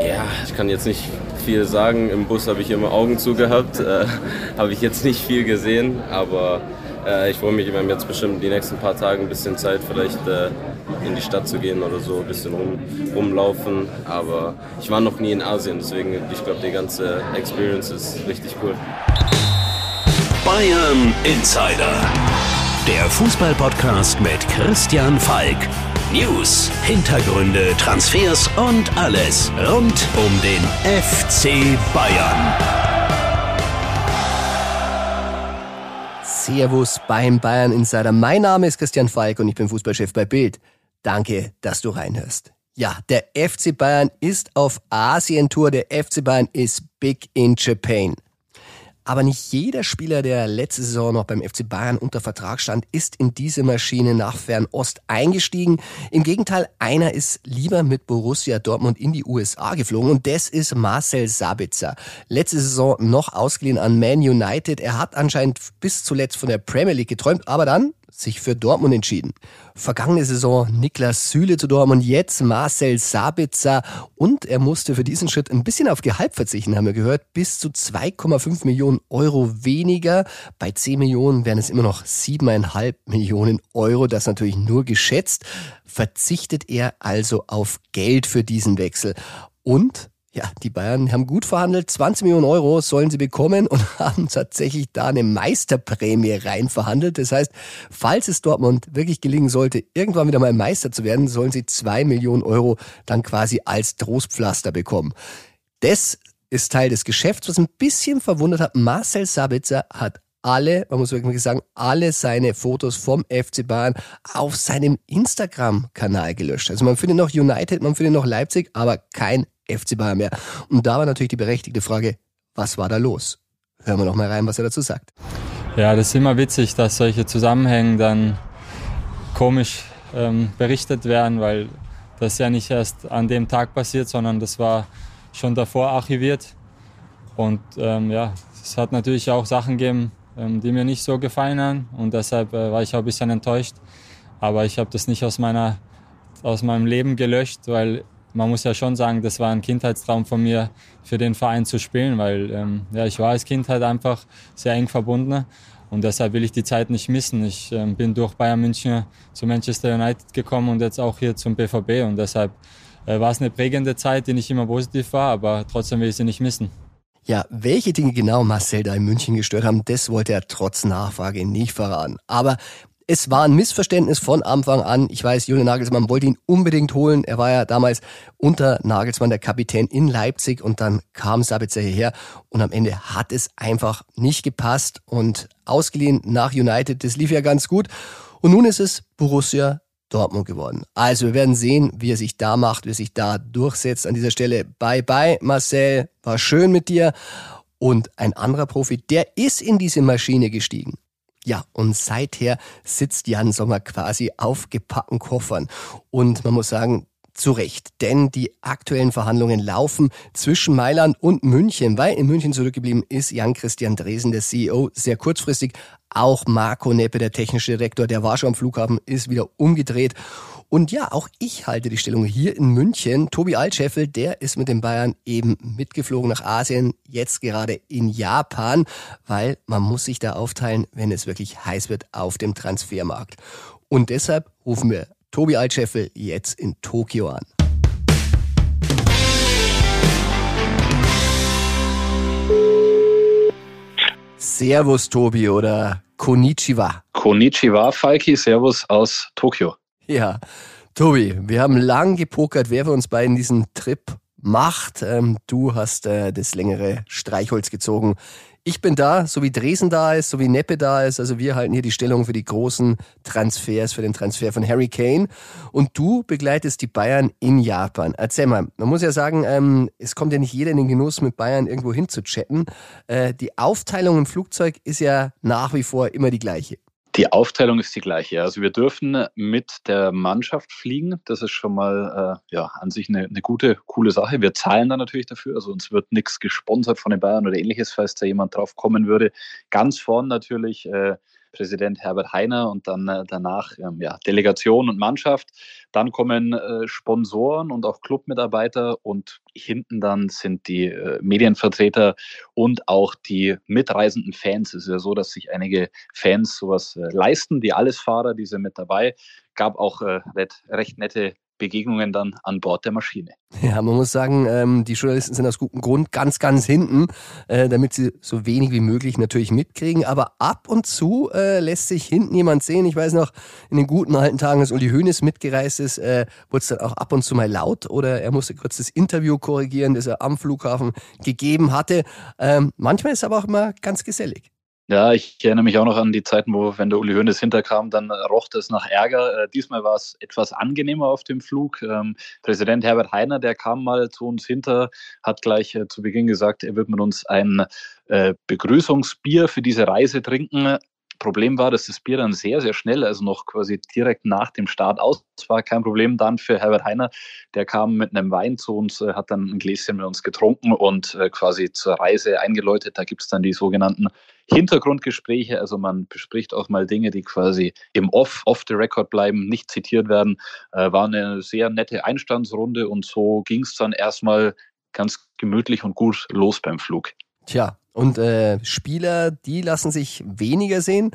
Ja, ich kann jetzt nicht viel sagen. Im Bus habe ich immer Augen zugehabt. Äh, habe ich jetzt nicht viel gesehen, aber äh, ich freue mich, wir haben jetzt bestimmt die nächsten paar Tage ein bisschen Zeit, vielleicht äh, in die Stadt zu gehen oder so, ein bisschen rum, rumlaufen. Aber ich war noch nie in Asien, deswegen ich glaube, die ganze Experience ist richtig cool. Bayern Insider. Der Fußballpodcast mit Christian Falk. News, Hintergründe, Transfers und alles rund um den FC Bayern. Servus beim Bayern Insider. Mein Name ist Christian Falk und ich bin Fußballchef bei Bild. Danke, dass du reinhörst. Ja, der FC Bayern ist auf Asientour. Der FC Bayern ist big in Japan. Aber nicht jeder Spieler, der letzte Saison noch beim FC Bayern unter Vertrag stand, ist in diese Maschine nach Fernost eingestiegen. Im Gegenteil, einer ist lieber mit Borussia Dortmund in die USA geflogen und das ist Marcel Sabitzer. Letzte Saison noch ausgeliehen an Man United. Er hat anscheinend bis zuletzt von der Premier League geträumt, aber dann sich für Dortmund entschieden. Vergangene Saison Niklas Süle zu Dortmund, jetzt Marcel Sabitzer und er musste für diesen Schritt ein bisschen auf Gehalt verzichten, haben wir gehört, bis zu 2,5 Millionen Euro weniger. Bei 10 Millionen wären es immer noch 7,5 Millionen Euro, das natürlich nur geschätzt. Verzichtet er also auf Geld für diesen Wechsel. Und ja, die Bayern haben gut verhandelt. 20 Millionen Euro sollen sie bekommen und haben tatsächlich da eine Meisterprämie rein verhandelt. Das heißt, falls es Dortmund wirklich gelingen sollte, irgendwann wieder mal Meister zu werden, sollen sie zwei Millionen Euro dann quasi als Trostpflaster bekommen. Das ist Teil des Geschäfts. Was ein bisschen verwundert hat, Marcel Sabitzer hat alle, man muss wirklich sagen, alle seine Fotos vom FC Bayern auf seinem Instagram-Kanal gelöscht. Also man findet noch United, man findet noch Leipzig, aber kein FC Bayern mehr. Und da war natürlich die berechtigte Frage, was war da los? Hören wir noch mal rein, was er dazu sagt. Ja, das ist immer witzig, dass solche Zusammenhänge dann komisch ähm, berichtet werden, weil das ja nicht erst an dem Tag passiert, sondern das war schon davor archiviert. Und ähm, ja, es hat natürlich auch Sachen gegeben, die mir nicht so gefallen haben und deshalb äh, war ich auch ein bisschen enttäuscht. Aber ich habe das nicht aus meiner aus meinem Leben gelöscht, weil man muss ja schon sagen, das war ein Kindheitstraum von mir, für den Verein zu spielen, weil ähm, ja, ich war als Kind halt einfach sehr eng verbunden und deshalb will ich die Zeit nicht missen. Ich ähm, bin durch Bayern München zu Manchester United gekommen und jetzt auch hier zum BVB und deshalb äh, war es eine prägende Zeit, die nicht immer positiv war, aber trotzdem will ich sie nicht missen. Ja, welche Dinge genau Marcel da in München gestört haben, das wollte er trotz Nachfrage nicht verraten. Aber es war ein Missverständnis von Anfang an. Ich weiß, Julian Nagelsmann wollte ihn unbedingt holen. Er war ja damals unter Nagelsmann der Kapitän in Leipzig und dann kam Sabitzer hierher und am Ende hat es einfach nicht gepasst und ausgeliehen nach United. Das lief ja ganz gut. Und nun ist es Borussia Dortmund geworden. Also wir werden sehen, wie er sich da macht, wie er sich da durchsetzt. An dieser Stelle bye bye Marcel, war schön mit dir. Und ein anderer Profi, der ist in diese Maschine gestiegen. Ja, und seither sitzt Jan Sommer quasi auf gepackten Koffern. Und man muss sagen, zu Recht, denn die aktuellen Verhandlungen laufen zwischen Mailand und München, weil in München zurückgeblieben ist Jan-Christian Dresen, der CEO, sehr kurzfristig. Auch Marco Neppe, der technische Direktor, der war schon am Flughafen, ist wieder umgedreht. Und ja, auch ich halte die Stellung hier in München. Tobi Altscheffel, der ist mit den Bayern eben mitgeflogen nach Asien, jetzt gerade in Japan, weil man muss sich da aufteilen, wenn es wirklich heiß wird auf dem Transfermarkt. Und deshalb rufen wir Tobi Altscheffel jetzt in Tokio an. Servus Tobi oder Konnichiwa. Konnichiwa, Falki, Servus aus Tokio. Ja, Tobi, wir haben lang gepokert, wer für uns beiden diesen Trip macht. Ähm, du hast äh, das längere Streichholz gezogen. Ich bin da, so wie Dresden da ist, so wie Neppe da ist. Also wir halten hier die Stellung für die großen Transfers, für den Transfer von Harry Kane. Und du begleitest die Bayern in Japan. Erzähl mal, man muss ja sagen, ähm, es kommt ja nicht jeder in den Genuss, mit Bayern irgendwo hin zu chatten. Äh, die Aufteilung im Flugzeug ist ja nach wie vor immer die gleiche. Die Aufteilung ist die gleiche. Also wir dürfen mit der Mannschaft fliegen. Das ist schon mal äh, ja, an sich eine, eine, gute, coole Sache. Wir zahlen dann natürlich dafür. Also uns wird nichts gesponsert von den Bayern oder ähnliches, falls da jemand drauf kommen würde. Ganz vorn natürlich äh, Präsident Herbert Heiner und dann äh, danach ähm, ja, Delegation und Mannschaft. Dann kommen äh, Sponsoren und auch Clubmitarbeiter und hinten dann sind die äh, Medienvertreter und auch die mitreisenden Fans. Es ist ja so, dass sich einige Fans sowas äh, leisten. Die Allesfahrer, die sind mit dabei. Gab auch äh, recht nette Begegnungen dann an Bord der Maschine. Ja, man muss sagen, ähm, die Journalisten sind aus gutem Grund ganz, ganz hinten, äh, damit sie so wenig wie möglich natürlich mitkriegen. Aber ab und zu äh, lässt sich hinten jemand sehen. Ich weiß noch, in den guten alten Tagen, als Uli Hoeneß mitgereist ist, äh, wurde es dann auch ab und zu mal laut oder er musste kurz das Interview korrigieren, das er am Flughafen gegeben hatte. Ähm, manchmal ist es aber auch immer ganz gesellig. Ja, ich erinnere mich auch noch an die Zeiten, wo, wenn der Uli Hoeneß hinterkam, dann roch das nach Ärger. Äh, diesmal war es etwas angenehmer auf dem Flug. Ähm, Präsident Herbert Heiner, der kam mal zu uns hinter, hat gleich äh, zu Beginn gesagt, er wird mit uns ein äh, Begrüßungsbier für diese Reise trinken. Problem war, dass das Bier dann sehr, sehr schnell, also noch quasi direkt nach dem Start aus war. Kein Problem dann für Herbert Heiner. Der kam mit einem Wein zu uns, äh, hat dann ein Gläschen mit uns getrunken und äh, quasi zur Reise eingeläutet. Da gibt es dann die sogenannten Hintergrundgespräche. Also man bespricht auch mal Dinge, die quasi im Off, off the record bleiben, nicht zitiert werden. Äh, war eine sehr nette Einstandsrunde und so ging es dann erstmal ganz gemütlich und gut los beim Flug. Tja, und äh, Spieler, die lassen sich weniger sehen.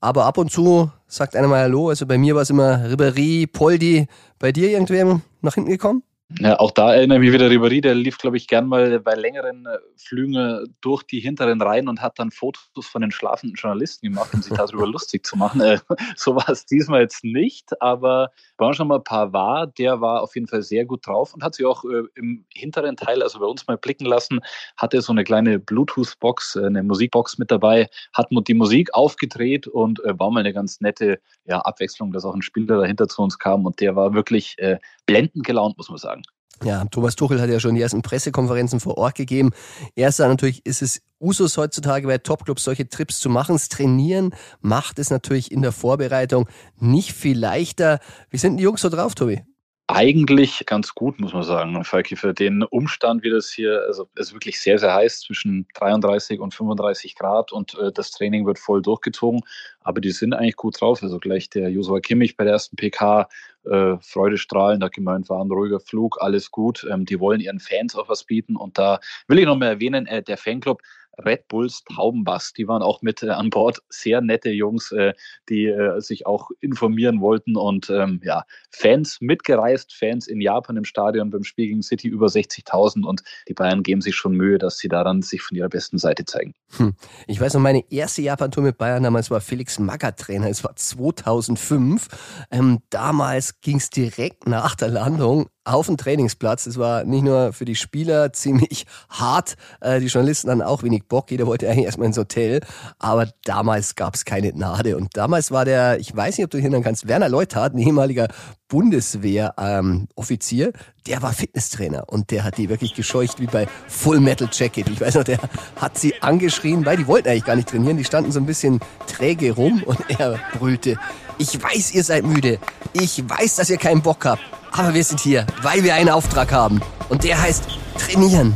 Aber ab und zu sagt einer mal Hallo. Also bei mir war es immer Ribéry, Poldi. Bei dir irgendwem nach hinten gekommen? Ja, auch da erinnere ich mich wieder Ribéry, der lief, glaube ich, gern mal bei längeren äh, Flügen durch die hinteren Reihen und hat dann Fotos von den schlafenden Journalisten gemacht, um sich darüber lustig zu machen. Äh, so war es diesmal jetzt nicht, aber waren schon mal ein paar war, der war auf jeden Fall sehr gut drauf und hat sich auch äh, im hinteren Teil, also bei uns mal blicken lassen, hatte so eine kleine Bluetooth-Box, eine Musikbox mit dabei, hat die Musik aufgedreht und war mal eine ganz nette ja, Abwechslung, dass auch ein Spieler dahinter zu uns kam und der war wirklich äh, blendend gelaunt, muss man sagen. Ja, Thomas Tuchel hat ja schon die ersten Pressekonferenzen vor Ort gegeben. Erster natürlich ist es Usus heutzutage bei Topclubs solche Trips zu machen. Das Trainieren macht es natürlich in der Vorbereitung nicht viel leichter. Wie sind die Jungs so drauf, Tobi? eigentlich ganz gut, muss man sagen. Falki, für den Umstand, wie das hier, also es ist wirklich sehr, sehr heiß, zwischen 33 und 35 Grad und äh, das Training wird voll durchgezogen. Aber die sind eigentlich gut drauf. Also gleich der Josua Kimmich bei der ersten PK, äh, Freudestrahlen, hat gemeint, war ein ruhiger Flug, alles gut. Ähm, die wollen ihren Fans auch was bieten. Und da will ich noch mal erwähnen, äh, der Fanclub Red Bulls Taubenbass. Die waren auch mit äh, an Bord. Sehr nette Jungs, äh, die äh, sich auch informieren wollten und ähm, ja, Fans mitgereist, Fans in Japan im Stadion beim Spiel gegen City über 60.000 und die Bayern geben sich schon Mühe, dass sie daran sich von ihrer besten Seite zeigen. Hm. Ich weiß noch, meine erste Japan-Tour mit Bayern damals war Felix Magath Trainer. Es war 2005. Ähm, damals ging es direkt nach der Landung auf dem Trainingsplatz. Es war nicht nur für die Spieler ziemlich hart, äh, die Journalisten hatten auch wenig Bock. Jeder wollte eigentlich erstmal ins Hotel. Aber damals gab es keine Gnade. Und damals war der, ich weiß nicht, ob du dich erinnern kannst, Werner Leuthardt, ein ehemaliger Bundeswehr-Offizier, ähm, der war Fitnesstrainer und der hat die wirklich gescheucht wie bei Full Metal Jacket. Ich weiß noch, der hat sie angeschrien, weil die wollten eigentlich gar nicht trainieren. Die standen so ein bisschen träge rum und er brüllte, ich weiß, ihr seid müde. Ich weiß, dass ihr keinen Bock habt. Aber wir sind hier, weil wir einen Auftrag haben. Und der heißt trainieren.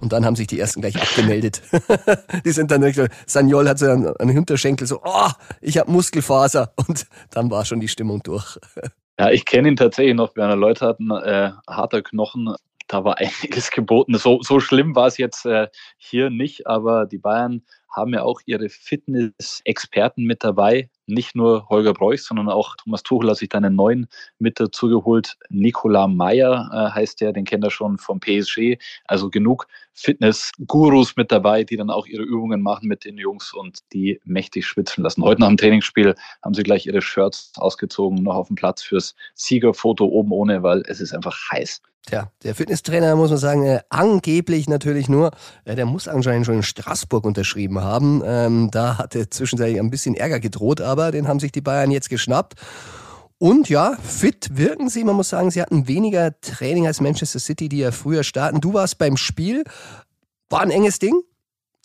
Und dann haben sich die ersten gleich abgemeldet. die sind dann direkt, Sanyol hat so an den Hinterschenkel so, oh, ich habe Muskelfaser. Und dann war schon die Stimmung durch. ja, ich kenne ihn tatsächlich noch. Werner Leute hatten äh, harter Knochen. Da war einiges geboten. So, so schlimm war es jetzt äh, hier nicht, aber die Bayern haben ja auch ihre Fitness-Experten mit dabei. Nicht nur Holger Breuch, sondern auch Thomas Tuchel hat sich da einen neuen mit dazu geholt. Nicolas Meyer äh, heißt der, den kennt er schon vom PSG. Also genug Fitness-Gurus mit dabei, die dann auch ihre Übungen machen mit den Jungs und die mächtig schwitzen lassen. Heute nach dem Trainingsspiel haben sie gleich ihre Shirts ausgezogen, noch auf dem Platz fürs Siegerfoto oben ohne, weil es ist einfach heiß. Tja, der Fitnesstrainer muss man sagen, äh, angeblich natürlich nur, äh, der muss anscheinend schon in Straßburg unterschrieben haben. Ähm, da hatte zwischenzeitlich ein bisschen Ärger gedroht, aber den haben sich die Bayern jetzt geschnappt. Und ja, fit wirken sie. Man muss sagen, sie hatten weniger Training als Manchester City, die ja früher starten. Du warst beim Spiel. War ein enges Ding.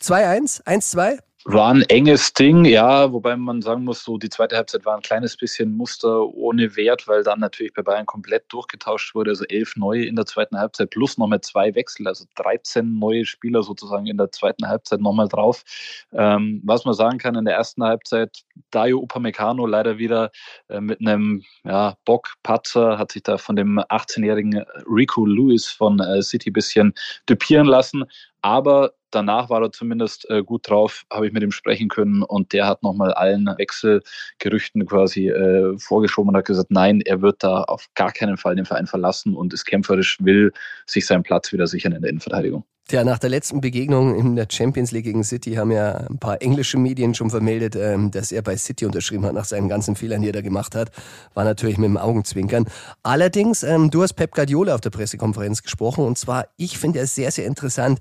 2-1, 1-2. War ein enges Ding, ja, wobei man sagen muss, so die zweite Halbzeit war ein kleines bisschen Muster ohne Wert, weil dann natürlich bei Bayern komplett durchgetauscht wurde. Also elf neue in der zweiten Halbzeit plus nochmal zwei Wechsel, also 13 neue Spieler sozusagen in der zweiten Halbzeit nochmal drauf. Ähm, was man sagen kann, in der ersten Halbzeit Dayo Upamecano leider wieder äh, mit einem ja, Bock-Patzer, hat sich da von dem 18-jährigen Rico Lewis von äh, City bisschen düpieren lassen. Aber danach war er zumindest äh, gut drauf, habe ich mit ihm sprechen können und der hat nochmal allen Wechselgerüchten quasi äh, vorgeschoben und hat gesagt, nein, er wird da auf gar keinen Fall den Verein verlassen und ist kämpferisch, will sich seinen Platz wieder sichern in der Innenverteidigung. Ja, nach der letzten Begegnung in der Champions League gegen City haben ja ein paar englische Medien schon vermeldet, ähm, dass er bei City unterschrieben hat nach seinen ganzen Fehlern, die er da gemacht hat. War natürlich mit dem Augenzwinkern. Allerdings, ähm, du hast Pep Guardiola auf der Pressekonferenz gesprochen und zwar, ich finde es sehr, sehr interessant,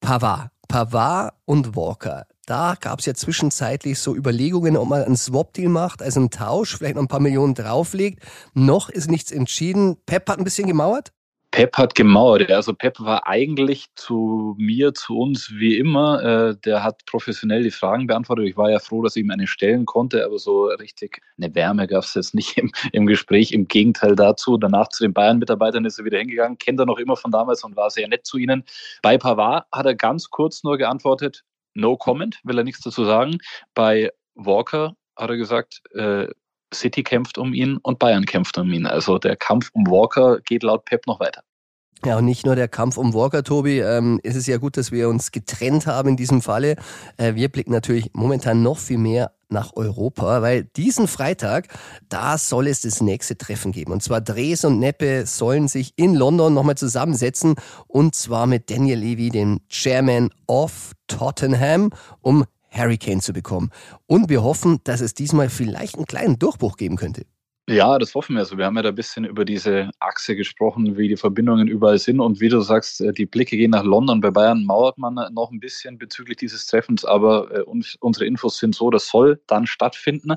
Pavard. Pavard und Walker. Da gab es ja zwischenzeitlich so Überlegungen, ob man einen Swap-Deal macht, also einen Tausch, vielleicht noch ein paar Millionen drauflegt. Noch ist nichts entschieden. Pep hat ein bisschen gemauert? Pep hat gemauert. Also Pep war eigentlich zu mir, zu uns wie immer. Äh, der hat professionell die Fragen beantwortet. Ich war ja froh, dass ich ihm eine stellen konnte, aber so richtig eine Wärme gab es jetzt nicht im, im, Gespräch. Im Gegenteil dazu. Danach zu den Bayern-Mitarbeitern ist er wieder hingegangen, kennt er noch immer von damals und war sehr nett zu ihnen. Bei Pavard hat er ganz kurz nur geantwortet, no comment, will er nichts dazu sagen. Bei Walker hat er gesagt, äh, City kämpft um ihn und Bayern kämpft um ihn. Also der Kampf um Walker geht laut Pep noch weiter. Ja, und nicht nur der Kampf um Walker, Tobi. Ähm, ist es ja gut, dass wir uns getrennt haben in diesem Falle. Äh, wir blicken natürlich momentan noch viel mehr nach Europa, weil diesen Freitag, da soll es das nächste Treffen geben. Und zwar Dres und Neppe sollen sich in London nochmal zusammensetzen und zwar mit Daniel Levy, dem Chairman of Tottenham, um Harry Kane zu bekommen. Und wir hoffen, dass es diesmal vielleicht einen kleinen Durchbruch geben könnte. Ja, das hoffen wir. Also wir haben ja da ein bisschen über diese Achse gesprochen, wie die Verbindungen überall sind. Und wie du sagst, äh, die Blicke gehen nach London. Bei Bayern mauert man noch ein bisschen bezüglich dieses Treffens, aber äh, unsere Infos sind so, das soll dann stattfinden.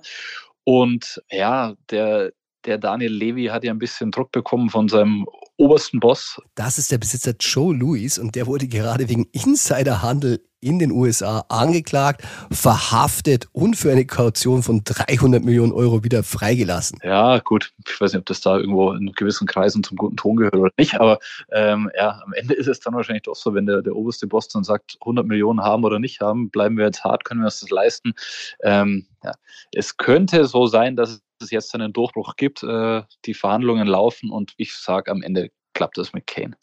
Und ja, der, der Daniel Levy hat ja ein bisschen Druck bekommen von seinem obersten Boss. Das ist der Besitzer Joe Louis und der wurde gerade wegen Insiderhandel in den USA angeklagt, verhaftet und für eine Kaution von 300 Millionen Euro wieder freigelassen. Ja, gut. Ich weiß nicht, ob das da irgendwo in gewissen Kreisen zum guten Ton gehört oder nicht, aber ähm, ja, am Ende ist es dann wahrscheinlich doch so, wenn der, der oberste Boss dann sagt, 100 Millionen haben oder nicht haben, bleiben wir jetzt hart, können wir uns das leisten. Ähm, ja. Es könnte so sein, dass es jetzt einen Durchbruch gibt, äh, die Verhandlungen laufen und ich sage, am Ende klappt das mit Kane.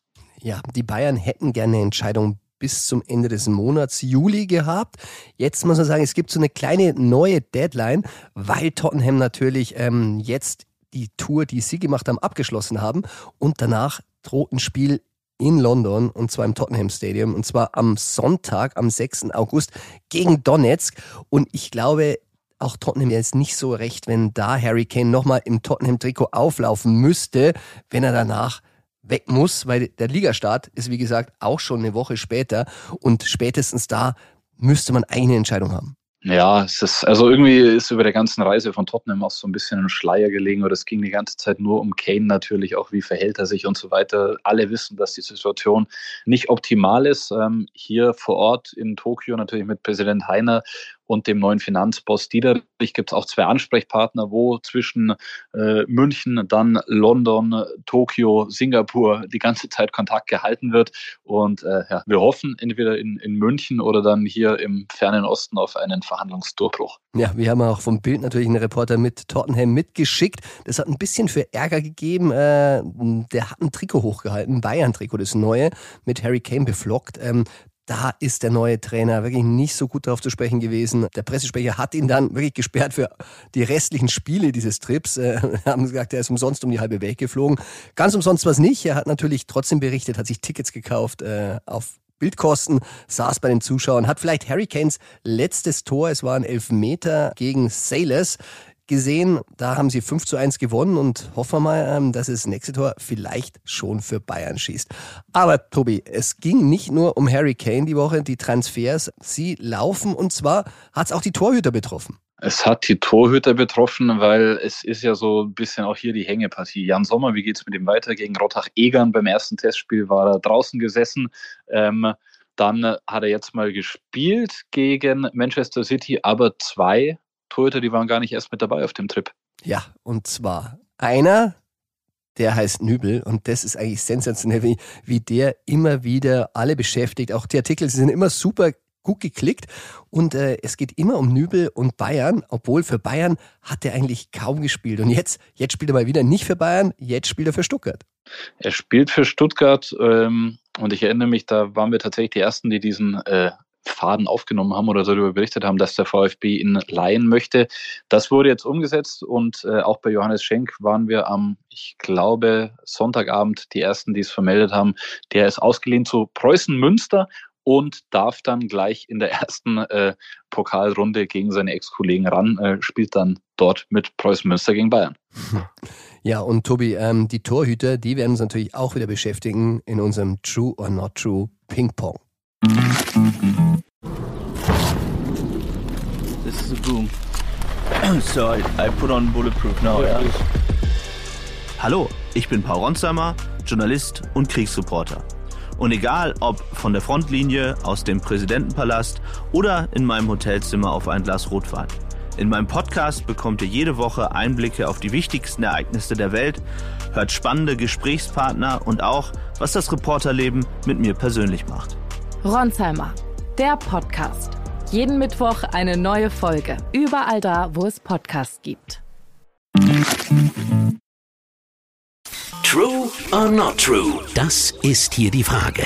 Ja, die Bayern hätten gerne eine Entscheidung bis zum Ende des Monats Juli gehabt. Jetzt muss man sagen, es gibt so eine kleine neue Deadline, weil Tottenham natürlich ähm, jetzt die Tour, die sie gemacht haben, abgeschlossen haben und danach droht ein Spiel in London und zwar im Tottenham Stadium und zwar am Sonntag, am 6. August gegen Donetsk und ich glaube, auch Tottenham es nicht so recht, wenn da Harry Kane nochmal im Tottenham-Trikot auflaufen müsste, wenn er danach weg muss, weil der Ligastart ist, wie gesagt, auch schon eine Woche später und spätestens da müsste man eine Entscheidung haben. Ja, es ist, also irgendwie ist über der ganzen Reise von Tottenham auch so ein bisschen ein Schleier gelegen, oder es ging die ganze Zeit nur um Kane natürlich, auch wie verhält er sich und so weiter. Alle wissen, dass die Situation nicht optimal ist. Ähm, hier vor Ort in Tokio natürlich mit Präsident Heiner und dem neuen Finanzboss Dieterich gibt es auch zwei Ansprechpartner, wo zwischen äh, München, dann London, Tokio, Singapur die ganze Zeit Kontakt gehalten wird. Und äh, ja, wir hoffen entweder in, in München oder dann hier im fernen Osten auf einen Verhandlungsdurchbruch. Ja, wir haben auch vom Bild natürlich einen Reporter mit Tottenham mitgeschickt. Das hat ein bisschen für Ärger gegeben. Äh, der hat ein Trikot hochgehalten, Bayern-Trikot, das neue, mit Harry Kane beflockt. Ähm, da ist der neue Trainer wirklich nicht so gut darauf zu sprechen gewesen. Der Pressesprecher hat ihn dann wirklich gesperrt für die restlichen Spiele dieses Trips. Äh, haben gesagt, er ist umsonst um die halbe Welt geflogen. Ganz umsonst war es nicht. Er hat natürlich trotzdem berichtet, hat sich Tickets gekauft äh, auf Bildkosten, saß bei den Zuschauern, hat vielleicht Hurricanes letztes Tor, es waren Elfmeter gegen Sailors, gesehen. Da haben sie 5 zu 1 gewonnen und hoffen wir mal, ähm, dass das nächste Tor vielleicht schon für Bayern schießt. Aber Tobi, es ging nicht nur um Harry Kane die Woche, die Transfers, sie laufen und zwar hat es auch die Torhüter betroffen. Es hat die Torhüter betroffen, weil es ist ja so ein bisschen auch hier die Hängepartie. Jan Sommer, wie geht es mit ihm weiter? Gegen Rottach-Egern beim ersten Testspiel war er draußen gesessen. Ähm, Dann hat er jetzt mal gespielt gegen Manchester City, aber zwei Torhüter, die waren gar nicht erst mit dabei auf dem Trip. Ja, und zwar einer, der heißt Nübel und das ist eigentlich sensationell, wie, wie der immer wieder alle beschäftigt. Auch die Artikel sind immer super gut geklickt und äh, es geht immer um Nübel und Bayern, obwohl für Bayern hat er eigentlich kaum gespielt. Und jetzt, jetzt spielt er mal wieder nicht für Bayern, jetzt spielt er für Stuttgart. Er spielt für Stuttgart ähm, und ich erinnere mich, da waren wir tatsächlich die Ersten, die diesen äh, Faden aufgenommen haben oder darüber berichtet haben, dass der VfB ihn leihen möchte. Das wurde jetzt umgesetzt und äh, auch bei Johannes Schenk waren wir am, ich glaube, Sonntagabend die Ersten, die es vermeldet haben. Der ist ausgeliehen zu Preußen Münster und darf dann gleich in der ersten äh, Pokalrunde gegen seine Ex-Kollegen ran, äh, spielt dann dort mit Preußen Münster gegen Bayern. Ja, und Tobi, ähm, die Torhüter, die werden uns natürlich auch wieder beschäftigen in unserem True or Not True Ping Pong. This is a boom. so I, I put on bulletproof now, yeah. Hallo, ich bin Paul Ronsheimer, Journalist und Kriegsreporter. Und egal ob von der Frontlinie, aus dem Präsidentenpalast oder in meinem Hotelzimmer auf ein Glas Rotwein. In meinem Podcast bekommt ihr jede Woche Einblicke auf die wichtigsten Ereignisse der Welt, hört spannende Gesprächspartner und auch, was das Reporterleben mit mir persönlich macht. Ronsheimer, der Podcast. Jeden Mittwoch eine neue Folge. Überall da, wo es Podcasts gibt. True or not true? Das ist hier die Frage.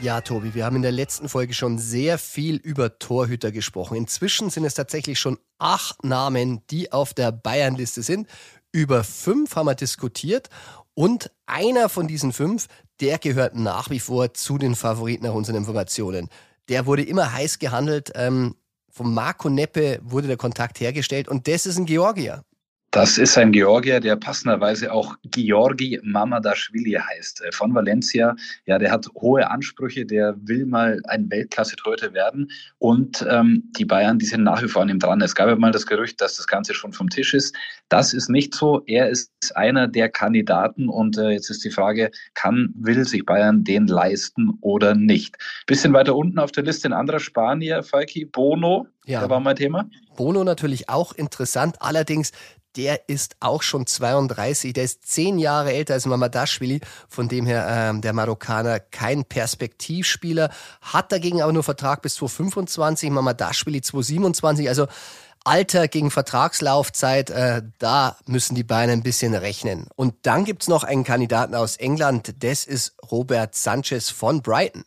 Ja, Tobi, wir haben in der letzten Folge schon sehr viel über Torhüter gesprochen. Inzwischen sind es tatsächlich schon acht Namen, die auf der Bayern-Liste sind. Über fünf haben wir diskutiert und einer von diesen fünf, der gehört nach wie vor zu den Favoriten nach unseren Informationen. Der wurde immer heiß gehandelt. Ähm, von Marco Neppe wurde der Kontakt hergestellt und das ist ein Georgier. Das ist ein Georgier, der passenderweise auch Georgi Mamadashvili heißt, äh, von Valencia. Ja, der hat hohe Ansprüche, der will mal ein Weltklasse-Torhüter werden. Und ähm, die Bayern, die sind nach wie vor an ihm dran. Es gab ja mal das Gerücht, dass das Ganze schon vom Tisch ist. Das ist nicht so. Er ist einer der Kandidaten. Und äh, jetzt ist die Frage, kann, will sich Bayern den leisten oder nicht? Bisschen weiter unten auf der Liste ein anderer Spanier, Falki, Bono. Ja. Der war mein Thema. Bono natürlich auch interessant. Allerdings der ist auch schon 32, der ist zehn Jahre älter als Mamadashvili, von dem her ähm, der Marokkaner kein Perspektivspieler, hat dagegen aber nur Vertrag bis 2025, Mamadashvili 2027, also Alter gegen Vertragslaufzeit, äh, da müssen die Beine ein bisschen rechnen. Und dann gibt's noch einen Kandidaten aus England, das ist Robert Sanchez von Brighton.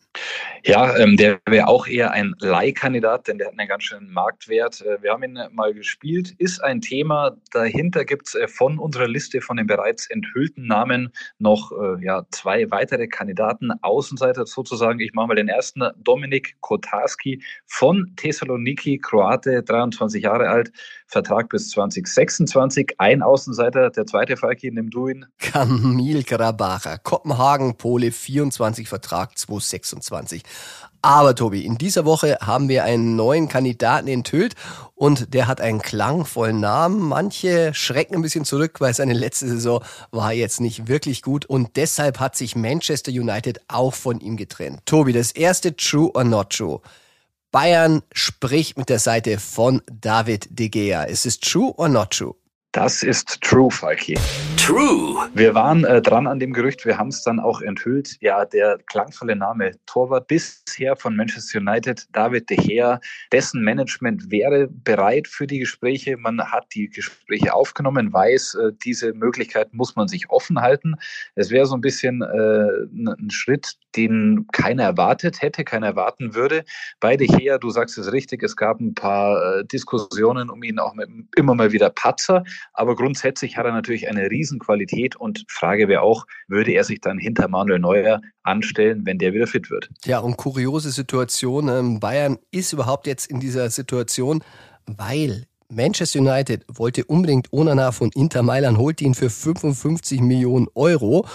Ja, ähm, der wäre auch eher ein Leihkandidat, denn der hat einen ganz schönen Marktwert. Äh, wir haben ihn mal gespielt, ist ein Thema. Dahinter gibt's äh, von unserer Liste von den bereits enthüllten Namen noch äh, ja, zwei weitere Kandidaten, Außenseiter sozusagen. Ich mache mal den ersten, Dominik Kotarski von Thessaloniki, Kroate, 23 Jahre alt, Vertrag bis 2026. Ein Außenseiter, der zweite Falki, nimm du ihn. Kamil Grabacher, Kopenhagen, Pole, 24 Vertrag 2026. Aber Tobi, in dieser Woche haben wir einen neuen Kandidaten enthüllt und der hat einen klangvollen Namen. Manche schrecken ein bisschen zurück, weil seine letzte Saison war jetzt nicht wirklich gut und deshalb hat sich Manchester United auch von ihm getrennt. Tobi, das erste True or Not True. Bayern spricht mit der Seite von David De Gea. Ist es true or not true? Das ist true, Falki. True. Wir waren äh, dran an dem Gerücht, wir haben es dann auch enthüllt. Ja, der klangvolle Name Torwart bisher von Manchester United, David De Gea, dessen Management wäre bereit für die Gespräche. Man hat die Gespräche aufgenommen, weiß, äh, diese Möglichkeit muss man sich offen halten. Es wäre so ein bisschen äh, ein Schritt, den keiner erwartet hätte, keiner erwarten würde. Bei De Gea, du sagst es richtig, es gab ein paar äh, Diskussionen um ihn, auch mit, immer mal wieder Patzer. Aber grundsätzlich hat er natürlich eine Riesenqualität und Frage wäre auch, würde er sich dann hinter Manuel Neuer anstellen, wenn der wieder fit wird? Ja, und kuriose Situation. Ähm, Bayern ist überhaupt jetzt in dieser Situation, weil Manchester United wollte unbedingt Onana von Inter Mailand, holt ihn für 55 Millionen Euro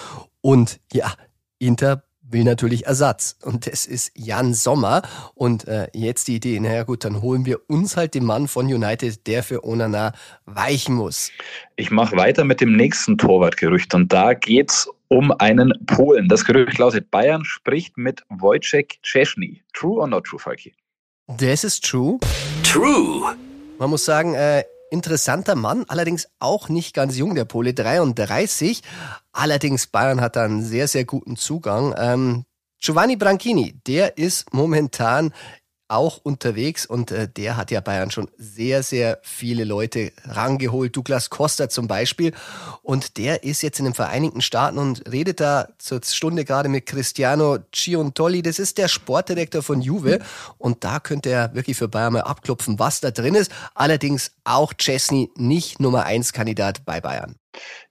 und ja, Inter will natürlich Ersatz. Und das ist Jan Sommer. Und äh, jetzt die Idee, naja gut, dann holen wir uns halt den Mann von United, der für Onana weichen muss. Ich mache weiter mit dem nächsten Torwartgerücht. Und da geht's um einen Polen. Das Gerücht lautet, Bayern spricht mit Wojciech Szczesny. True or not true, Falki? Das ist true. True. Man muss sagen, äh, interessanter Mann, allerdings auch nicht ganz jung, der Pole, 33. Allerdings Bayern hat da einen sehr, sehr guten Zugang. Ähm, Giovanni Branchini, der ist momentan auch unterwegs und äh, der hat ja Bayern schon sehr, sehr viele Leute rangeholt. Douglas Costa zum Beispiel. Und der ist jetzt in den Vereinigten Staaten und redet da zur Stunde gerade mit Cristiano Ciuntoli. Das ist der Sportdirektor von Juve. Und da könnte er wirklich für Bayern mal abklopfen, was da drin ist. Allerdings auch Chesney nicht Nummer eins Kandidat bei Bayern.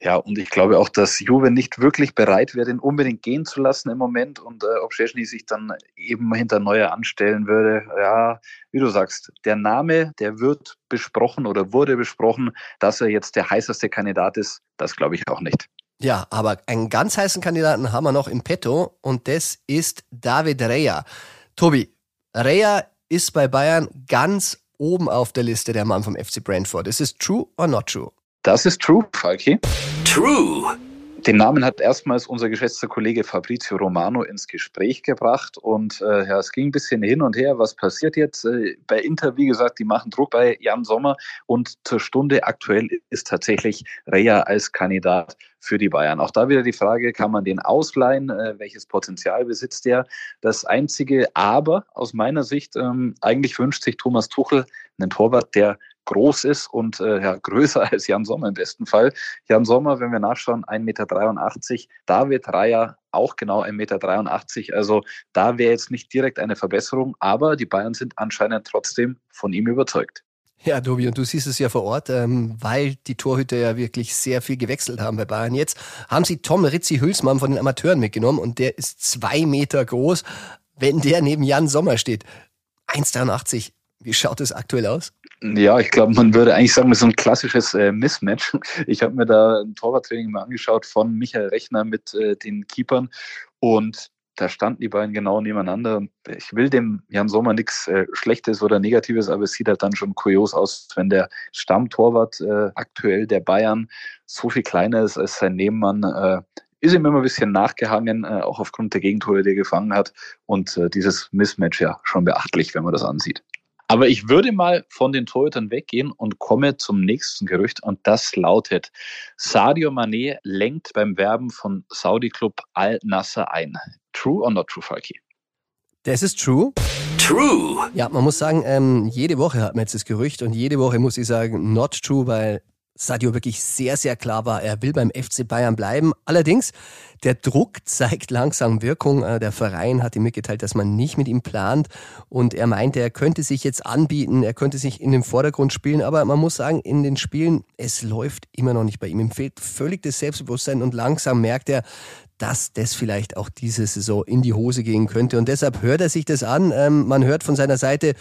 Ja, und ich glaube auch, dass Juve nicht wirklich bereit wäre, ihn unbedingt gehen zu lassen im Moment und äh, ob Szczesny sich dann eben hinter Neuer anstellen würde. Ja, wie du sagst, der Name, der wird besprochen oder wurde besprochen, dass er jetzt der heißeste Kandidat ist, das glaube ich auch nicht. Ja, aber einen ganz heißen Kandidaten haben wir noch im Petto und das ist David Rea. Tobi, Rea ist bei Bayern ganz oben auf der Liste der Mann vom FC Brentford. Ist es true or not true? Das ist true, Falki. True. Den Namen hat erstmals unser geschätzter Kollege Fabrizio Romano ins Gespräch gebracht und äh, ja, es ging ein bisschen hin und her. Was passiert jetzt? Äh, bei Inter, wie gesagt, die machen Druck bei Jan Sommer und zur Stunde aktuell ist tatsächlich Rea als Kandidat für die Bayern. Auch da wieder die Frage, kann man den ausleihen? Äh, welches Potenzial besitzt der? Das einzige Aber aus meiner Sicht, ähm, eigentlich wünscht sich Thomas Tuchel einen Torwart, der groß ist und äh, ja, größer als Jan Sommer im besten Fall. Jan Sommer, wenn wir nachschauen, 1,83 Meter. David Reier auch genau 1,83 Meter. Also da wäre jetzt nicht direkt eine Verbesserung, aber die Bayern sind anscheinend trotzdem von ihm überzeugt. Ja, Tobi, und du siehst es ja vor Ort, ähm, weil die Torhüter ja wirklich sehr viel gewechselt haben bei Bayern. Jetzt haben sie Tom Ritzi Hülsmann von den Amateuren mitgenommen und der ist zwei Meter groß. Wenn der neben Jan Sommer steht, 1,83, wie schaut es aktuell aus? Ja, ich glaube, man würde eigentlich sagen, das ist so ein klassisches äh, Mismatch. Ich habe mir da ein Torwarttraining mal angeschaut von Michael Rechner mit äh, den Keepern und da standen die beiden genau nebeneinander. Ich will dem Jan Sommer nichts äh, Schlechtes oder Negatives, aber es sieht halt dann schon kurios aus, wenn der Stammtorwart äh, aktuell der Bayern so viel kleiner ist als sein Nebenmann. Äh, ist ihm immer ein bisschen nachgehangen, äh, auch aufgrund der Gegentore, die er gefangen hat. Und dieses Mismatch ja schon beachtlich, wenn man das ansieht. Aber ich würde mal von den Torhütern weggehen und komme zum nächsten Gerücht und das lautet, Sadio Mané lenkt beim Werben von Saudi-Club Al-Nasser ein. True or not true, Falki? Das ist true. True. Ja, man muss sagen, ähm, jede Woche hat man jetzt das Gerücht und jede Woche muss ich sagen, not true, weil Sadio wirklich sehr, sehr klar war, er will beim FC Bayern bleiben. Allerdings, der Druck zeigt langsam Wirkung. Äh, der Verein hat ihm mitgeteilt, dass man nicht mit ihm plant und er meinte, er könnte sich jetzt anbieten, er könnte sich in den Vordergrund spielen, aber man muss sagen, in den Spielen, es läuft immer noch nicht bei ihm. Ihm fehlt völlig das Selbstbewusstsein und langsam merkt er, dass das vielleicht auch diese Saison in die Hose gehen könnte. Und deshalb hört er sich das an. Ähm, man hört von seiner Seite,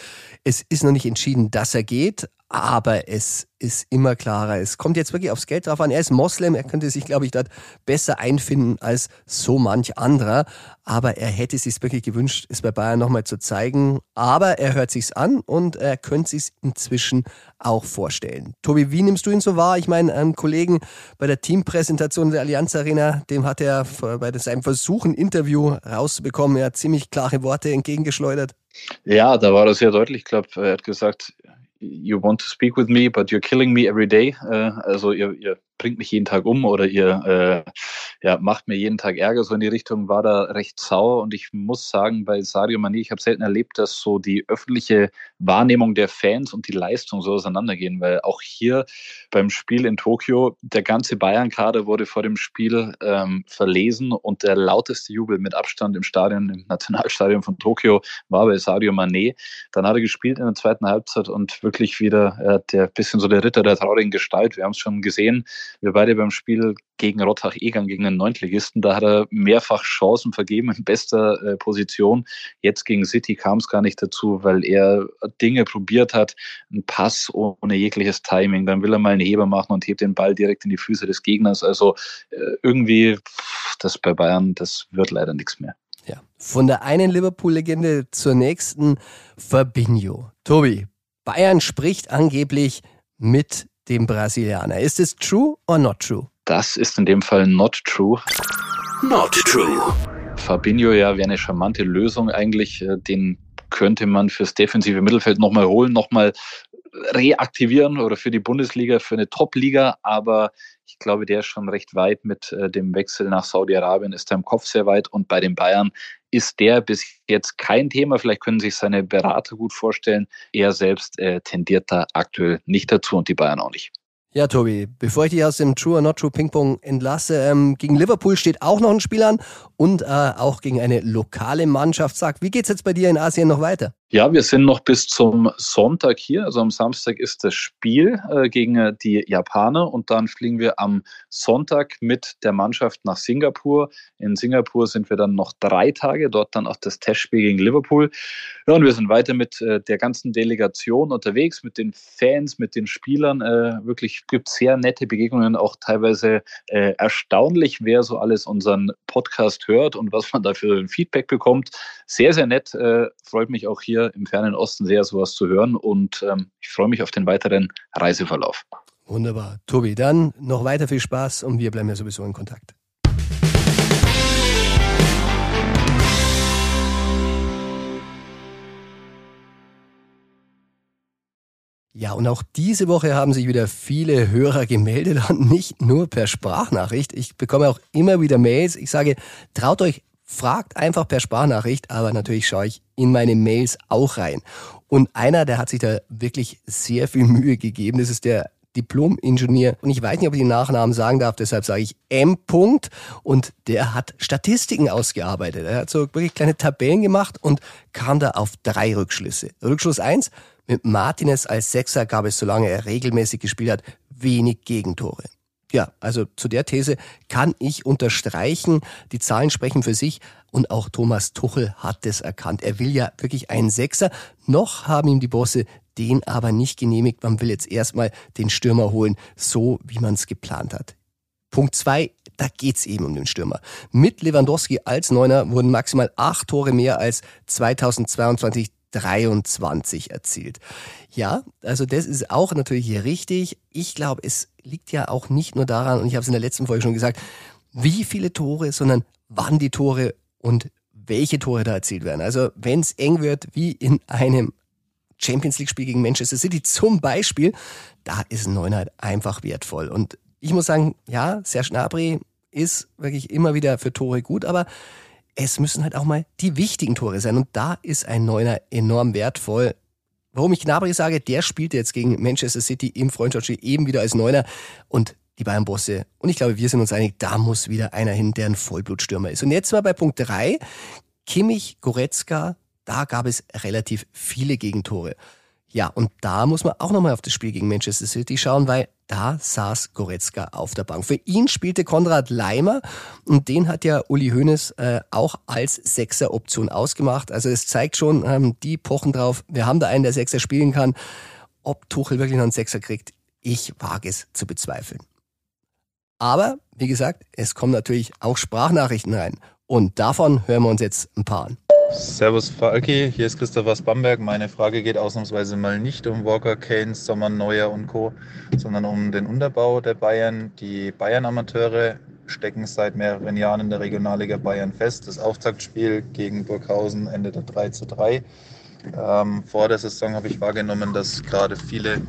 es ist noch nicht entschieden, dass er geht, aber es ist immer klarer. Es kommt jetzt wirklich aufs Geld drauf an. Er ist Moslem, er könnte sich, glaube ich, dort besser einfinden als so manch anderer. Aber er hätte sich wirklich gewünscht, es bei Bayern nochmal zu zeigen. Aber er hört sich's an und er könnte sich's inzwischen auch vorstellen. Tobi, wie nimmst du ihn so wahr? Ich meine, einen Kollegen bei der Teampräsentation der Allianz Arena, dem hat er bei seinem Versuch, ein Interview rauszubekommen, er hat ziemlich klare Worte entgegengeschleudert. Ja, da war das sehr deutlich. Ich glaube, er hat gesagt, you want to speak with me, but you're killing me every day. Äh, also bringt mich jeden Tag um oder ihr äh, ja, macht mir jeden Tag Ärger. So in die Richtung war da recht sauer. Und ich muss sagen, bei Sadio Mani, ich habe selten erlebt, dass so die öffentliche Wahrnehmung der Fans und die Leistung so auseinandergehen. Weil auch hier beim Spiel in Tokio, der ganze Bayern-Kader wurde vor dem Spiel ähm, verlesen und der lauteste Jubel mit Abstand im Stadion, im Nationalstadion von Tokio, war bei Sadio Mané. Dann hat er gespielt in der zweiten Halbzeit und wirklich wieder äh, der bisschen so der Ritter der traurigen Gestalt. Wir haben es schon gesehen, wir beide beim Spiel gegen Rottach-Egang, gegen einen Neuntligisten, da hat er mehrfach Chancen vergeben in bester äh, Position. Jetzt gegen City kam es gar nicht dazu, weil er Dinge probiert hat, ein Pass ohne jegliches Timing, dann will er mal einen Heber machen und hebt den Ball direkt in die Füße des Gegners. Also äh, irgendwie, das bei Bayern, das wird leider nichts mehr. Ja, von der einen Liverpool-Legende zur nächsten Fabinho. Tobi, Bayern spricht angeblich mit dem Brasilianer. Ist es true or not true? Das ist in dem Fall not true. Not true. Fabinho ja wäre eine charmante Lösung eigentlich. Äh, den könnte man fürs defensive Mittelfeld nochmal holen, nochmal reaktivieren oder für die Bundesliga, für eine Top-Liga. Aber ich glaube, der ist schon recht weit mit äh, dem Wechsel nach Saudi-Arabien, ist er im Kopf sehr weit. Und bei den Bayern ist der bis jetzt kein Thema. Vielleicht können sich seine Berater gut vorstellen. Er selbst äh, tendiert da aktuell nicht dazu und die Bayern auch nicht. Ja, Tobi, bevor ich dich aus dem True or Not True Ping-Pong entlasse, ähm, gegen Liverpool steht auch noch ein Spiel an und äh, auch gegen eine lokale Mannschaft. Sag, wie geht's jetzt bei dir in Asien noch weiter? Ja, wir sind noch bis zum Sonntag hier. Also am Samstag ist das Spiel äh, gegen äh, die Japaner und dann fliegen wir am Sonntag mit der Mannschaft nach Singapur. In Singapur sind wir dann noch drei Tage, dort dann auch das Testspiel gegen Liverpool. Ja, und wir sind weiter mit äh, der ganzen Delegation unterwegs, mit den Fans, mit den Spielern. Äh, wirklich gibt sehr nette Begegnungen, auch teilweise äh, erstaunlich, wer so alles unseren Podcast hört und was man dafür Feedback bekommt. Sehr, sehr nett. Äh, freut mich auch hier hier im fernen Osten sehr, sowas zu hören und ähm, ich freue mich auf den weiteren Reiseverlauf. Wunderbar. Tobi, dann noch weiter viel Spaß und wir bleiben ja sowieso in Kontakt. Ja, und auch diese Woche haben sich wieder viele Hörer gemeldet und nicht nur per Sprachnachricht. Ich bekomme auch immer wieder Mails. Ich sage, traut euch fragt einfach per Sprachnachricht, aber natürlich schaue ich in meine Mails auch rein. Und einer, der hat sich da wirklich sehr viel Mühe gegeben, das ist der Diplom-Ingenieur. Und ich weiß nicht, ob ich den Nachnamen sagen darf, deshalb sage ich M. -Punkt. Und der hat Statistiken ausgearbeitet. Er hat so wirklich kleine Tabellen gemacht und kam da auf drei Rückschlüsse. Rückschluss eins: mit Martinez als Sechser gab es, solange er regelmäßig gespielt hat, wenig Gegentore. Ja, also zu der These kann ich unterstreichen. Die Zahlen sprechen für sich und auch Thomas Tuchel hat es erkannt. Er will ja wirklich einen Sechser. Noch haben ihm die Bosse den aber nicht genehmigt. Man will jetzt erstmal den Stürmer holen, so wie man es geplant hat. Punkt zwei, da geht's eben um den Stürmer. Mit Lewandowski als Neuner wurden maximal acht Tore mehr als 2022 23 erzielt. Ja, also das ist auch natürlich hier richtig. Ich glaube, es liegt ja auch nicht nur daran, und ich habe es in der letzten Folge schon gesagt, wie viele Tore, sondern wann die Tore und welche Tore da erzielt werden. Also wenn es eng wird, wie in einem Champions League-Spiel gegen Manchester City zum Beispiel, da ist Neuner einfach wertvoll. Und ich muss sagen, ja, Serge Gnabry ist wirklich immer wieder für Tore gut, aber es müssen halt auch mal die wichtigen Tore sein. Und da ist ein Neuner enorm wertvoll. Warum ich Gnabry sage, der spielte jetzt gegen Manchester City im Freundschaftsspiel eben wieder als Neuner und die Bayern-Bosse. Und ich glaube, wir sind uns einig, da muss wieder einer hin, der ein Vollblutstürmer ist. Und jetzt mal bei Punkt drei Kimmich, Goretzka, da gab es relativ viele Gegentore. Ja, und da muss man auch nochmal auf das Spiel gegen Manchester City schauen, weil da saß Goretzka auf der Bank. Für ihn spielte Konrad Leimer und den hat ja Uli Hoeneß äh, auch als Sechser-Option ausgemacht. Also es zeigt schon, ähm, die pochen drauf, wir haben da einen, der Sechser spielen kann. Ob Tuchel wirklich noch einen Sechser kriegt, ich wage es zu bezweifeln. Aber, wie gesagt, es kommen natürlich auch Sprachnachrichten rein. Und davon hören wir uns jetzt ein paar an. Servus Falki, hier ist Christoph aus Bamberg. Meine Frage geht ausnahmsweise mal nicht um Walker, Keynes, Sommer, Neuer und Co., sondern um den Unterbau der Bayern. Die Bayern-Amateure stecken seit mehreren Jahren in der Regionalliga Bayern fest. Das Auftaktspiel gegen Burghausen endete 3 zu 3. Ähm, vor der Saison habe ich wahrgenommen, dass gerade viele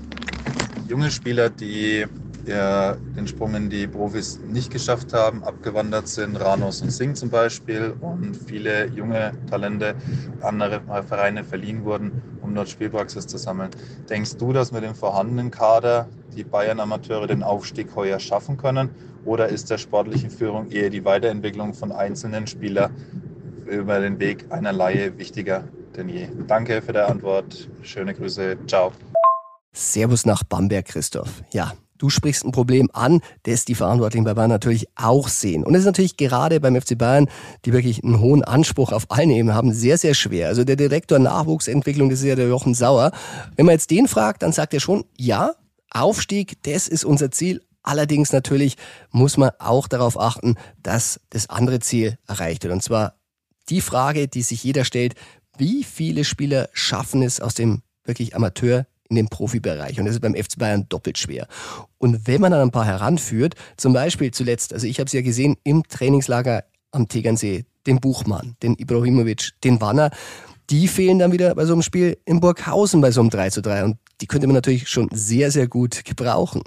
junge Spieler, die der den Sprung in die Profis nicht geschafft haben, abgewandert sind, Ranos und Singh zum Beispiel und viele junge Talente andere Vereine verliehen wurden, um dort Spielpraxis zu sammeln. Denkst du, dass mit dem vorhandenen Kader die Bayern-Amateure den Aufstieg heuer schaffen können oder ist der sportlichen Führung eher die Weiterentwicklung von einzelnen Spielern über den Weg einer Laie wichtiger denn je? Danke für die Antwort. Schöne Grüße. Ciao. Servus nach Bamberg, Christoph. Ja, Du sprichst ein Problem an, das die Verantwortlichen bei Bayern natürlich auch sehen. Und es ist natürlich gerade beim FC Bayern, die wirklich einen hohen Anspruch auf allen Ebenen haben, sehr, sehr schwer. Also der Direktor Nachwuchsentwicklung, das ist ja der Jochen Sauer. Wenn man jetzt den fragt, dann sagt er schon, ja, Aufstieg, das ist unser Ziel. Allerdings natürlich muss man auch darauf achten, dass das andere Ziel erreicht wird. Und zwar die Frage, die sich jeder stellt, wie viele Spieler schaffen es aus dem wirklich Amateur in den Profibereich. Und das ist beim FC Bayern doppelt schwer. Und wenn man dann ein paar heranführt, zum Beispiel zuletzt, also ich habe es ja gesehen im Trainingslager am Tegernsee, den Buchmann, den Ibrahimovic, den Wanner, die fehlen dann wieder bei so einem Spiel in Burghausen bei so einem 3 zu 3. Und die könnte man natürlich schon sehr, sehr gut gebrauchen.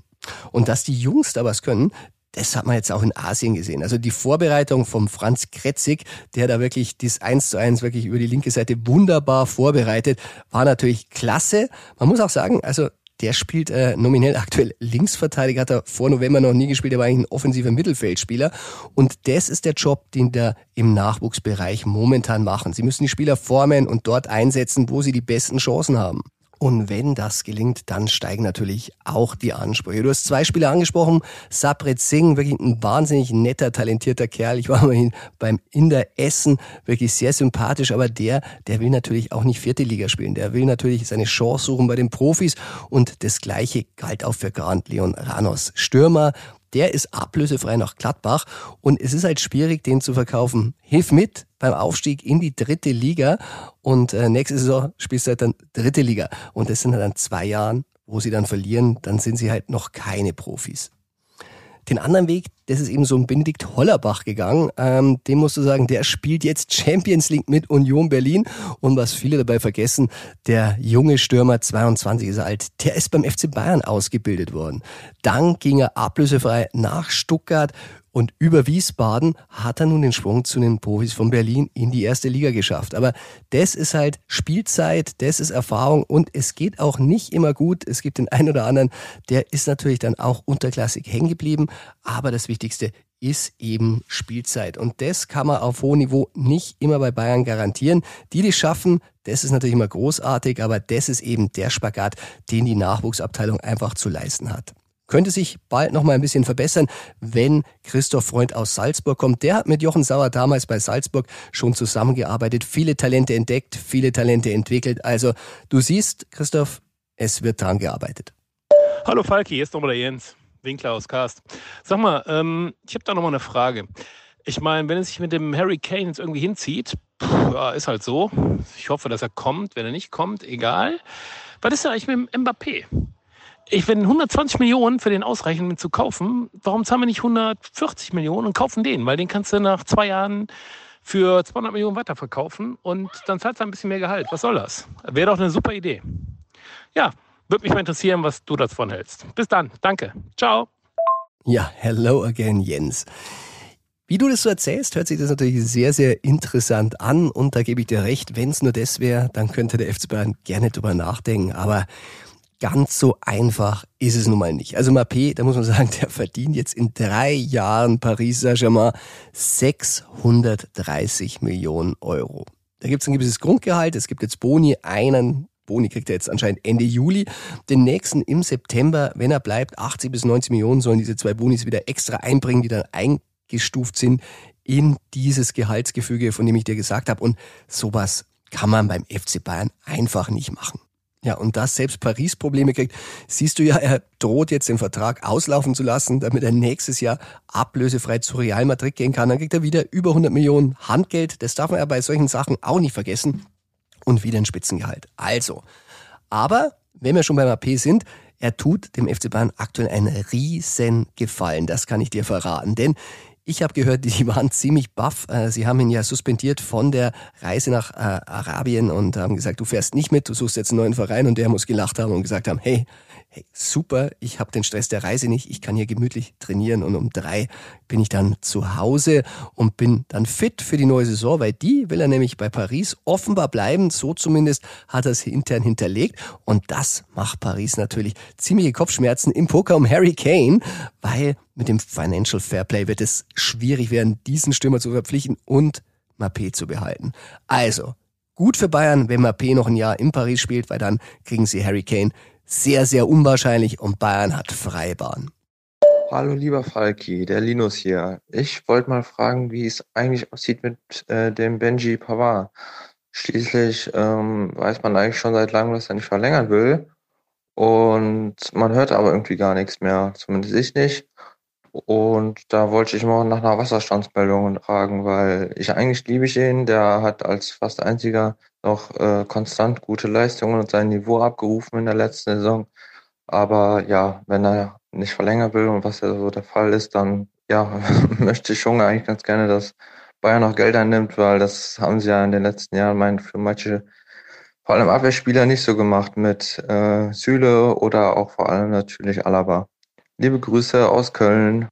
Und dass die Jungs da was können, das hat man jetzt auch in Asien gesehen. Also die Vorbereitung vom Franz Kretzig, der da wirklich das 1 zu 1 wirklich über die linke Seite wunderbar vorbereitet, war natürlich klasse. Man muss auch sagen, also der spielt äh, nominell aktuell Linksverteidiger, hat er vor November noch nie gespielt, der war eigentlich ein offensiver Mittelfeldspieler. Und das ist der Job, den der im Nachwuchsbereich momentan machen. Sie müssen die Spieler formen und dort einsetzen, wo sie die besten Chancen haben. Und wenn das gelingt, dann steigen natürlich auch die Ansprüche. Du hast zwei Spieler angesprochen. Sabret Singh, wirklich ein wahnsinnig netter, talentierter Kerl. Ich war mal beim Inder Essen, wirklich sehr sympathisch. Aber der, der will natürlich auch nicht vierte Liga spielen. Der will natürlich seine Chance suchen bei den Profis. Und das Gleiche galt auch für Grant Leon Ranos. Stürmer, der ist ablösefrei nach Gladbach und es ist halt schwierig, den zu verkaufen. Hilf mit beim Aufstieg in die dritte Liga und äh, nächste Saison spielst du halt dann dritte Liga und das sind halt dann zwei Jahren, wo sie dann verlieren, dann sind sie halt noch keine Profis. Den anderen Weg, das ist eben so ein Benedikt Hollerbach gegangen. Ähm, dem musst du sagen, der spielt jetzt Champions League mit Union Berlin. Und was viele dabei vergessen, der junge Stürmer, 22 ist er alt, der ist beim FC Bayern ausgebildet worden. Dann ging er ablösefrei nach Stuttgart und über Wiesbaden hat er nun den Sprung zu den Profis von Berlin in die erste Liga geschafft. Aber das ist halt Spielzeit, das ist Erfahrung und es geht auch nicht immer gut. Es gibt den einen oder anderen, der ist natürlich dann auch unterklassig hängen geblieben. Aber das Wichtigste ist eben Spielzeit. Und das kann man auf hohem Niveau nicht immer bei Bayern garantieren. Die, die schaffen, das ist natürlich immer großartig, aber das ist eben der Spagat, den die Nachwuchsabteilung einfach zu leisten hat könnte sich bald noch mal ein bisschen verbessern, wenn Christoph Freund aus Salzburg kommt. Der hat mit Jochen Sauer damals bei Salzburg schon zusammengearbeitet, viele Talente entdeckt, viele Talente entwickelt. Also du siehst, Christoph, es wird dran gearbeitet. Hallo Falki, hier ist nochmal der Jens, Winkler aus Cast. Sag mal, ähm, ich habe da nochmal eine Frage. Ich meine, wenn es sich mit dem Harry Kane jetzt irgendwie hinzieht, pff, ja, ist halt so. Ich hoffe, dass er kommt. Wenn er nicht kommt, egal. Was ist denn eigentlich mit dem Mbappé? Ich, wenn 120 Millionen für den ausreichen, um zu kaufen, warum zahlen wir nicht 140 Millionen und kaufen den? Weil den kannst du nach zwei Jahren für 200 Millionen weiterverkaufen und dann zahlst du ein bisschen mehr Gehalt. Was soll das? Wäre doch eine super Idee. Ja, würde mich mal interessieren, was du davon hältst. Bis dann. Danke. Ciao. Ja, hello again, Jens. Wie du das so erzählst, hört sich das natürlich sehr, sehr interessant an und da gebe ich dir recht, wenn es nur das wäre, dann könnte der FC Bayern gerne drüber nachdenken, aber ganz so einfach ist es nun mal nicht. Also Mappé, da muss man sagen, der verdient jetzt in drei Jahren Paris Saint-Germain 630 Millionen Euro. Da gibt es ein gewisses Grundgehalt, es gibt jetzt Boni, einen Boni kriegt er jetzt anscheinend Ende Juli. Den nächsten im September, wenn er bleibt, 80 bis 90 Millionen sollen diese zwei Bonis wieder extra einbringen, die dann eingestuft sind in dieses Gehaltsgefüge, von dem ich dir gesagt habe. Und sowas kann man beim FC Bayern einfach nicht machen. Ja, und dass selbst Paris Probleme kriegt, siehst du ja, er droht jetzt den Vertrag auslaufen zu lassen, damit er nächstes Jahr ablösefrei zu Real Madrid gehen kann. Dann kriegt er wieder über 100 Millionen Handgeld. Das darf man ja bei solchen Sachen auch nicht vergessen. Und wieder ein Spitzengehalt. Also, aber wenn wir schon beim AP sind, er tut dem FC Bayern aktuell einen riesen Gefallen. Das kann ich dir verraten. Denn ich habe gehört, die waren ziemlich baff. Äh, sie haben ihn ja suspendiert von der Reise nach äh, Arabien und haben gesagt, du fährst nicht mit, du suchst jetzt einen neuen Verein und der muss gelacht haben und gesagt haben, hey, hey, super, ich habe den Stress der Reise nicht, ich kann hier gemütlich trainieren und um drei bin ich dann zu Hause und bin dann fit für die neue Saison, weil die will er nämlich bei Paris offenbar bleiben, so zumindest hat er es intern hinterlegt und das macht Paris natürlich ziemliche Kopfschmerzen im Poker um Harry Kane, weil mit dem Financial Fairplay wird es schwierig werden, diesen Stürmer zu verpflichten und Mappé zu behalten. Also, gut für Bayern, wenn Mappé noch ein Jahr in Paris spielt, weil dann kriegen sie Harry Kane sehr, sehr unwahrscheinlich und Bayern hat Freibahn. Hallo lieber Falki, der Linus hier. Ich wollte mal fragen, wie es eigentlich aussieht mit äh, dem Benji Pavard. Schließlich ähm, weiß man eigentlich schon seit langem, dass er nicht verlängern will. Und man hört aber irgendwie gar nichts mehr, zumindest ich nicht. Und da wollte ich mal nach einer Wasserstandsmeldung fragen, weil ich eigentlich liebe ich ihn. Der hat als fast einziger noch äh, konstant gute Leistungen und sein Niveau abgerufen in der letzten Saison. Aber ja, wenn er nicht verlängern will und was ja so der Fall ist, dann ja, möchte ich schon eigentlich ganz gerne, dass Bayern noch Geld einnimmt, weil das haben sie ja in den letzten Jahren mein, für manche, vor allem Abwehrspieler, nicht so gemacht mit äh, Süle oder auch vor allem natürlich Alaba. Liebe Grüße aus Köln.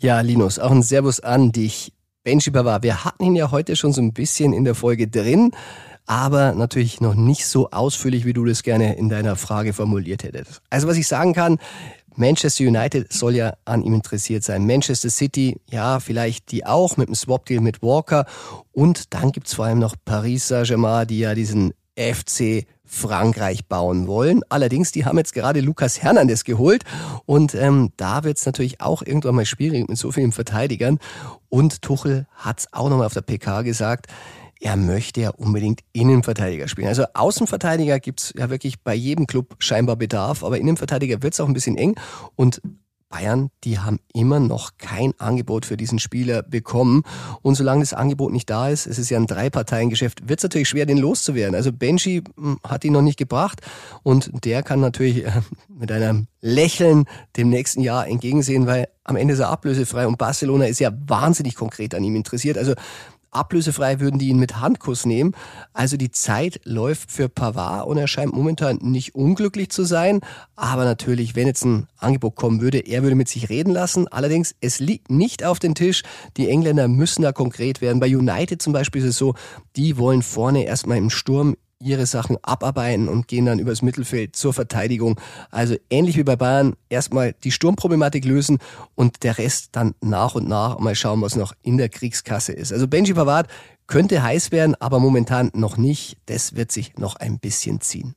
Ja, Linus, auch ein Servus an dich. Benji Pavard, wir hatten ihn ja heute schon so ein bisschen in der Folge drin, aber natürlich noch nicht so ausführlich, wie du das gerne in deiner Frage formuliert hättest. Also was ich sagen kann, Manchester United soll ja an ihm interessiert sein. Manchester City, ja, vielleicht die auch mit dem Swap-Deal mit Walker. Und dann gibt's vor allem noch Paris Saint-Germain, die ja diesen FC Frankreich bauen wollen. Allerdings, die haben jetzt gerade Lukas Hernandez geholt und ähm, da wird es natürlich auch irgendwann mal schwierig mit so vielen Verteidigern. Und Tuchel hat es auch nochmal auf der PK gesagt, er möchte ja unbedingt Innenverteidiger spielen. Also Außenverteidiger gibt's ja wirklich bei jedem Club scheinbar Bedarf, aber Innenverteidiger wird's auch ein bisschen eng. Und Bayern, die haben immer noch kein Angebot für diesen Spieler bekommen. Und solange das Angebot nicht da ist, es ist ja ein Drei-Parteien-Geschäft, wird es natürlich schwer, den loszuwerden. Also Benji hm, hat ihn noch nicht gebracht und der kann natürlich äh, mit einem Lächeln dem nächsten Jahr entgegensehen, weil am Ende ist er ablösefrei und Barcelona ist ja wahnsinnig konkret an ihm interessiert. Also Ablösefrei würden die ihn mit Handkuss nehmen. Also die Zeit läuft für Pavard und er scheint momentan nicht unglücklich zu sein. Aber natürlich, wenn jetzt ein Angebot kommen würde, er würde mit sich reden lassen. Allerdings, es liegt nicht auf dem Tisch. Die Engländer müssen da konkret werden. Bei United zum Beispiel ist es so, die wollen vorne erstmal im Sturm ihre Sachen abarbeiten und gehen dann übers Mittelfeld zur Verteidigung. Also ähnlich wie bei Bayern, erstmal die Sturmproblematik lösen und der Rest dann nach und nach mal schauen, was noch in der Kriegskasse ist. Also Benji Pavard könnte heiß werden, aber momentan noch nicht. Das wird sich noch ein bisschen ziehen.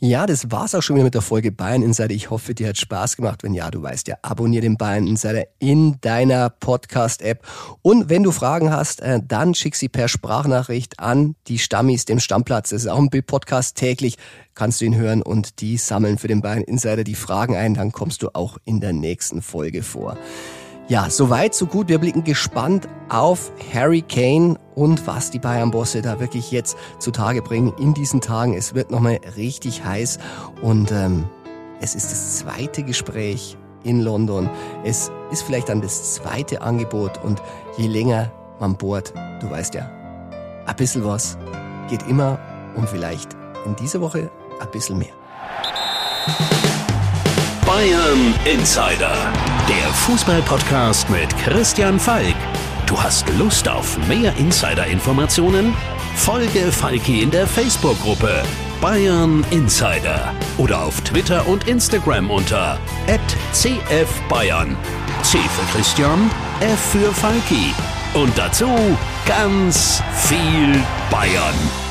Ja, das war's auch schon wieder mit der Folge Bayern Insider. Ich hoffe, dir hat Spaß gemacht. Wenn ja, du weißt ja, abonniere den Bayern Insider in deiner Podcast-App. Und wenn du Fragen hast, äh, dann schick sie per Sprachnachricht an die Stammis, dem Stammplatz. Das ist auch ein Bild-Podcast täglich. Kannst du ihn hören und die sammeln für den Bayern Insider die Fragen ein. Dann kommst du auch in der nächsten Folge vor. Ja, soweit, so gut. Wir blicken gespannt auf Harry Kane und was die Bayern-Bosse da wirklich jetzt zutage bringen in diesen Tagen. Es wird nochmal richtig heiß und ähm, es ist das zweite Gespräch in London. Es ist vielleicht dann das zweite Angebot und je länger man bohrt, du weißt ja, ein bisschen was geht immer und vielleicht in dieser Woche ein bisschen mehr. Bayern Insider, der Fußball-Podcast mit Christian Falk. Du hast Lust auf mehr Insider-Informationen? Folge Falki in der Facebook-Gruppe Bayern Insider oder auf Twitter und Instagram unter @cfbayern. C für Christian, F für Falki und dazu ganz viel Bayern.